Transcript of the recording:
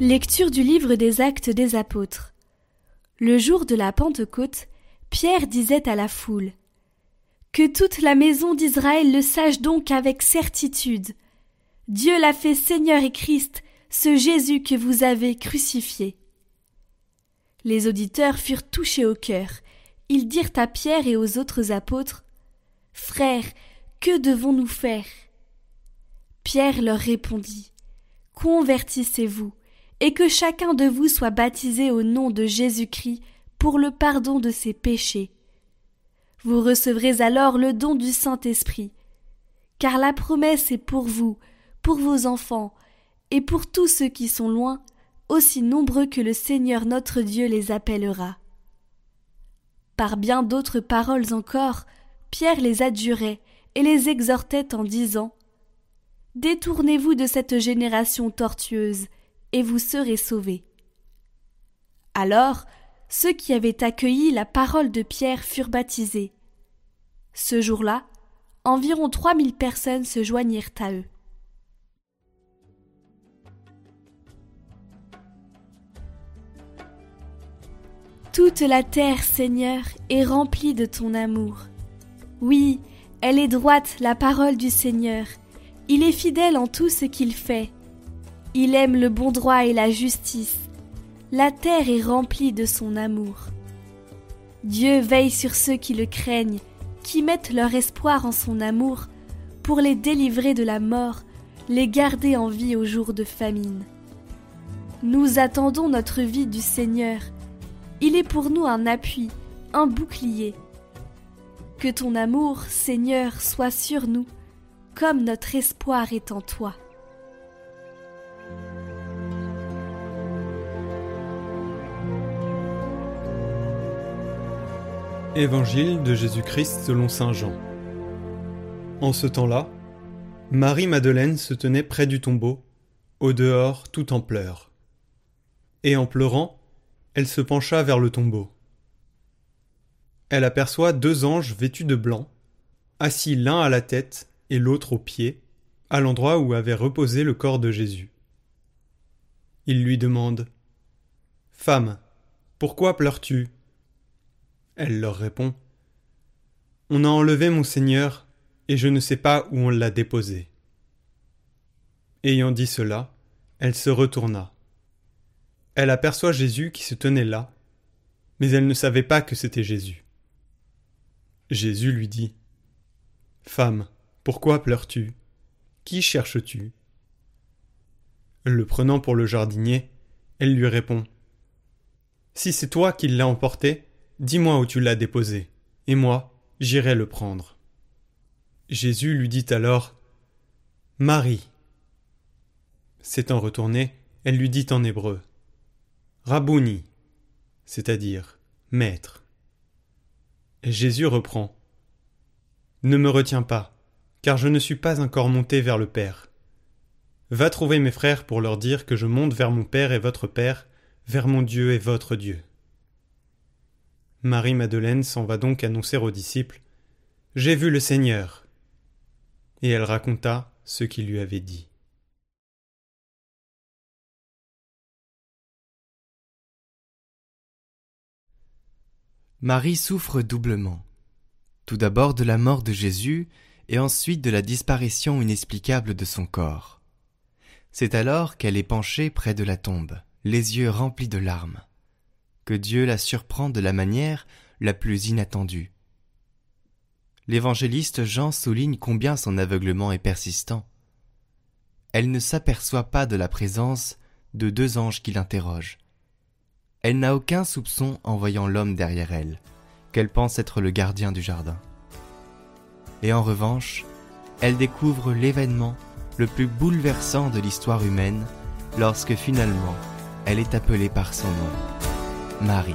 Lecture du livre des actes des apôtres. Le jour de la Pentecôte, Pierre disait à la foule Que toute la maison d'Israël le sache donc avec certitude. Dieu l'a fait Seigneur et Christ, ce Jésus que vous avez crucifié. Les auditeurs furent touchés au cœur. Ils dirent à Pierre et aux autres apôtres Frères, que devons-nous faire? Pierre leur répondit Convertissez-vous et que chacun de vous soit baptisé au nom de Jésus-Christ pour le pardon de ses péchés. Vous recevrez alors le don du Saint-Esprit, car la promesse est pour vous, pour vos enfants, et pour tous ceux qui sont loin, aussi nombreux que le Seigneur notre Dieu les appellera. Par bien d'autres paroles encore, Pierre les adjurait et les exhortait en disant Détournez-vous de cette génération tortueuse, et vous serez sauvés. Alors, ceux qui avaient accueilli la parole de Pierre furent baptisés. Ce jour-là, environ trois mille personnes se joignirent à eux. Toute la terre, Seigneur, est remplie de ton amour. Oui, elle est droite, la parole du Seigneur. Il est fidèle en tout ce qu'il fait. Il aime le bon droit et la justice. La terre est remplie de son amour. Dieu veille sur ceux qui le craignent, qui mettent leur espoir en son amour, pour les délivrer de la mort, les garder en vie au jour de famine. Nous attendons notre vie du Seigneur. Il est pour nous un appui, un bouclier. Que ton amour, Seigneur, soit sur nous, comme notre espoir est en toi. Évangile de Jésus-Christ selon Saint Jean. En ce temps-là, Marie-Madeleine se tenait près du tombeau, au dehors tout en pleurs. Et en pleurant, elle se pencha vers le tombeau. Elle aperçoit deux anges vêtus de blanc, assis l'un à la tête et l'autre aux pieds, à l'endroit où avait reposé le corps de Jésus. Ils lui demandent Femme, pourquoi pleures-tu? Elle leur répond On a enlevé mon Seigneur, et je ne sais pas où on l'a déposé. Ayant dit cela, elle se retourna. Elle aperçoit Jésus qui se tenait là, mais elle ne savait pas que c'était Jésus. Jésus lui dit Femme, pourquoi pleures-tu? Qui cherches-tu? Le prenant pour le jardinier, elle lui répond Si c'est toi qui l'as emporté, Dis-moi où tu l'as déposé, et moi, j'irai le prendre. Jésus lui dit alors Marie. S'étant retournée, elle lui dit en hébreu Rabouni, c'est-à-dire Maître. Jésus reprend Ne me retiens pas, car je ne suis pas encore monté vers le Père. Va trouver mes frères pour leur dire que je monte vers mon Père et votre Père, vers mon Dieu et votre Dieu. Marie-Madeleine s'en va donc annoncer aux disciples J'ai vu le Seigneur. Et elle raconta ce qu'il lui avait dit. Marie souffre doublement. Tout d'abord de la mort de Jésus et ensuite de la disparition inexplicable de son corps. C'est alors qu'elle est penchée près de la tombe, les yeux remplis de larmes que Dieu la surprend de la manière la plus inattendue. L'évangéliste Jean souligne combien son aveuglement est persistant. Elle ne s'aperçoit pas de la présence de deux anges qui l'interrogent. Elle n'a aucun soupçon en voyant l'homme derrière elle, qu'elle pense être le gardien du jardin. Et en revanche, elle découvre l'événement le plus bouleversant de l'histoire humaine lorsque finalement elle est appelée par son nom. Marie.